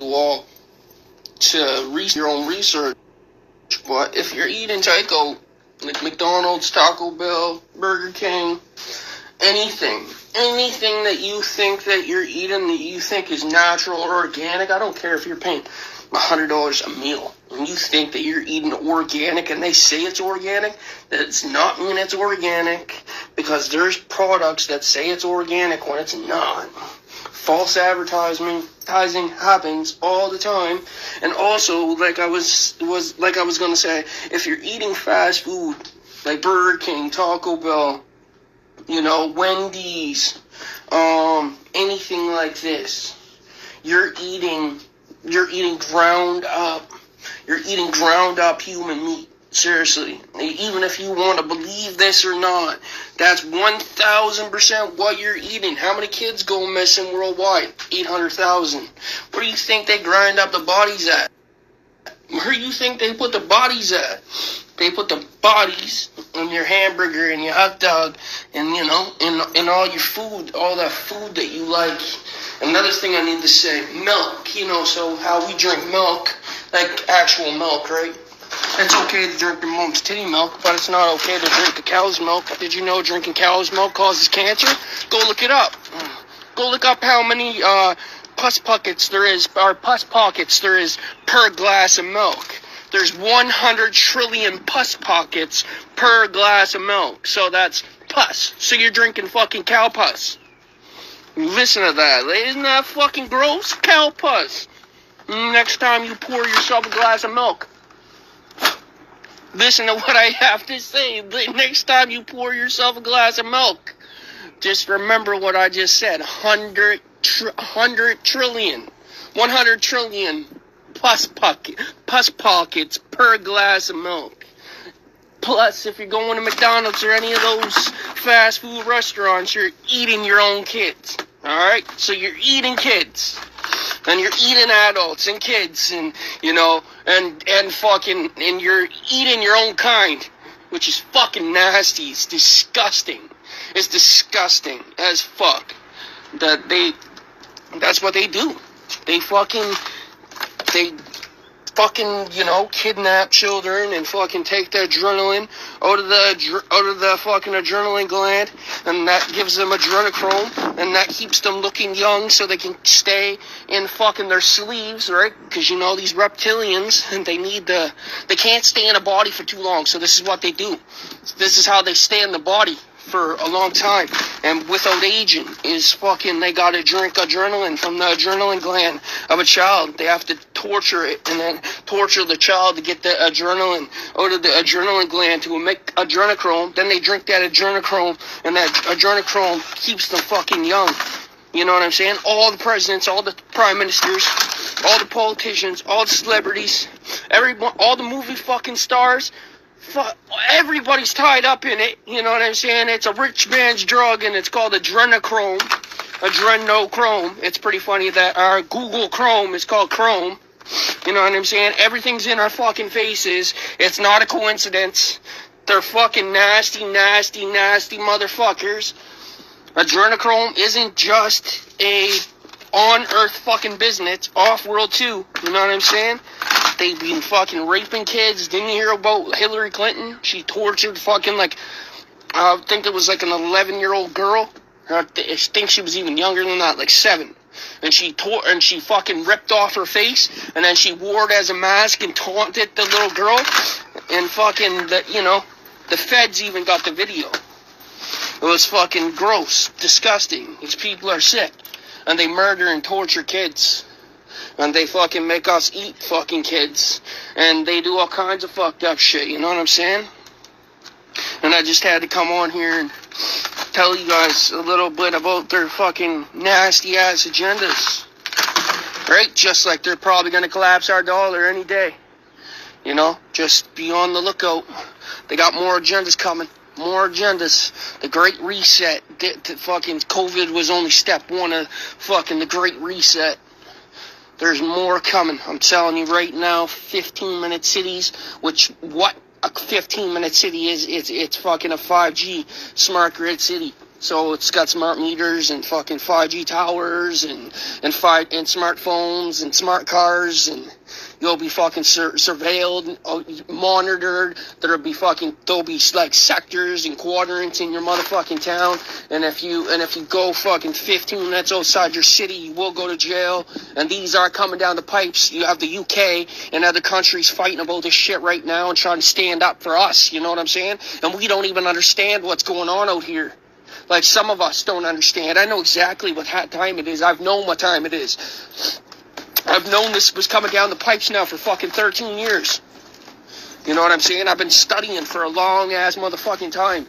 all to re- your own research. But if you're eating taco, like McDonald's, Taco Bell, Burger King, anything, anything that you think that you're eating that you think is natural or organic, I don't care if you're paying $100 a meal and you think that you're eating organic and they say it's organic, that's not mean it's organic because there's products that say it's organic when it's not. False advertising happens all the time. And also, like I was was like I was gonna say, if you're eating fast food like Burger King, Taco Bell, you know, Wendy's, um, anything like this, you're eating you're eating ground up you're eating ground up human meat. Seriously. Even if you want to believe this or not, that's 1000% what you're eating. How many kids go missing worldwide? 800,000. Where do you think they grind up the bodies at? Where do you think they put the bodies at? They put the bodies in your hamburger and your hot dog and, you know, in, in all your food, all that food that you like. Another thing I need to say, milk, you know, so how we drink milk like actual milk, right? It's okay to drink your mom's titty milk, but it's not okay to drink a cow's milk. Did you know drinking cow's milk causes cancer? Go look it up. Go look up how many uh, pus pockets there is, or pus pockets there is per glass of milk. There's 100 trillion pus pockets per glass of milk. So that's pus. So you're drinking fucking cow pus. Listen to that. Isn't that fucking gross? Cow pus. Next time you pour yourself a glass of milk, listen to what I have to say. The next time you pour yourself a glass of milk, just remember what I just said. 100, tr- 100 trillion. 100 trillion pus, pocket, pus pockets per glass of milk. Plus, if you're going to McDonald's or any of those fast food restaurants, you're eating your own kids. Alright? So you're eating kids and you're eating adults and kids and you know and and fucking and you're eating your own kind which is fucking nasty. It's disgusting. It's disgusting as fuck that they that's what they do. They fucking they fucking, you know, kidnap children and fucking take their adrenaline out of the out of the fucking adrenaline gland, and that gives them adrenochrome, and that keeps them looking young so they can stay in fucking their sleeves, right? Because you know these reptilians, and they need the they can't stay in a body for too long, so this is what they do. This is how they stay in the body for a long time and without aging is fucking they gotta drink adrenaline from the adrenaline gland of a child. They have to torture it and then torture the child to get the adrenaline out of the adrenaline gland to make adrenochrome. Then they drink that adrenochrome and that adrenochrome keeps them fucking young. You know what I'm saying? All the presidents, all the prime ministers, all the politicians, all the celebrities, everyone, all the movie fucking stars, everybody's tied up in it. You know what I'm saying? It's a rich man's drug, and it's called adrenochrome. Adrenochrome. It's pretty funny that our Google Chrome is called Chrome. You know what I'm saying? Everything's in our fucking faces. It's not a coincidence. They're fucking nasty, nasty, nasty motherfuckers. Adrenochrome isn't just a on earth fucking business, off world too. You know what I'm saying? They've been fucking raping kids. Didn't you hear about Hillary Clinton? She tortured fucking like, I think it was like an 11 year old girl. I think she was even younger than that, like seven. And she tore and she fucking ripped off her face, and then she wore it as a mask and taunted the little girl. And fucking the you know, the feds even got the video. It was fucking gross, disgusting. These people are sick, and they murder and torture kids and they fucking make us eat fucking kids, and they do all kinds of fucked up shit, you know what I'm saying? And I just had to come on here and tell you guys a little bit about their fucking nasty ass agendas. Right? Just like they're probably gonna collapse our dollar any day. You know, just be on the lookout. They got more agendas coming. More agendas. The Great Reset. The, the fucking COVID was only step one of fucking the Great Reset. There's more coming. I'm telling you right now, 15 minute cities, which what a 15 minute city is, it's, it's fucking a 5G smart grid city. So it's got smart meters and fucking 5G towers and and five and smartphones and smart cars and you'll be fucking sur- surveilled, uh, monitored. There'll be fucking there'll be like sectors and quadrants in your motherfucking town. And if you and if you go fucking 15 minutes outside your city, you will go to jail. And these are coming down the pipes. You have the UK and other countries fighting about this shit right now and trying to stand up for us. You know what I'm saying? And we don't even understand what's going on out here. Like some of us don't understand. I know exactly what time it is. I've known what time it is. I've known this was coming down the pipes now for fucking 13 years. You know what I'm saying? I've been studying for a long ass motherfucking time.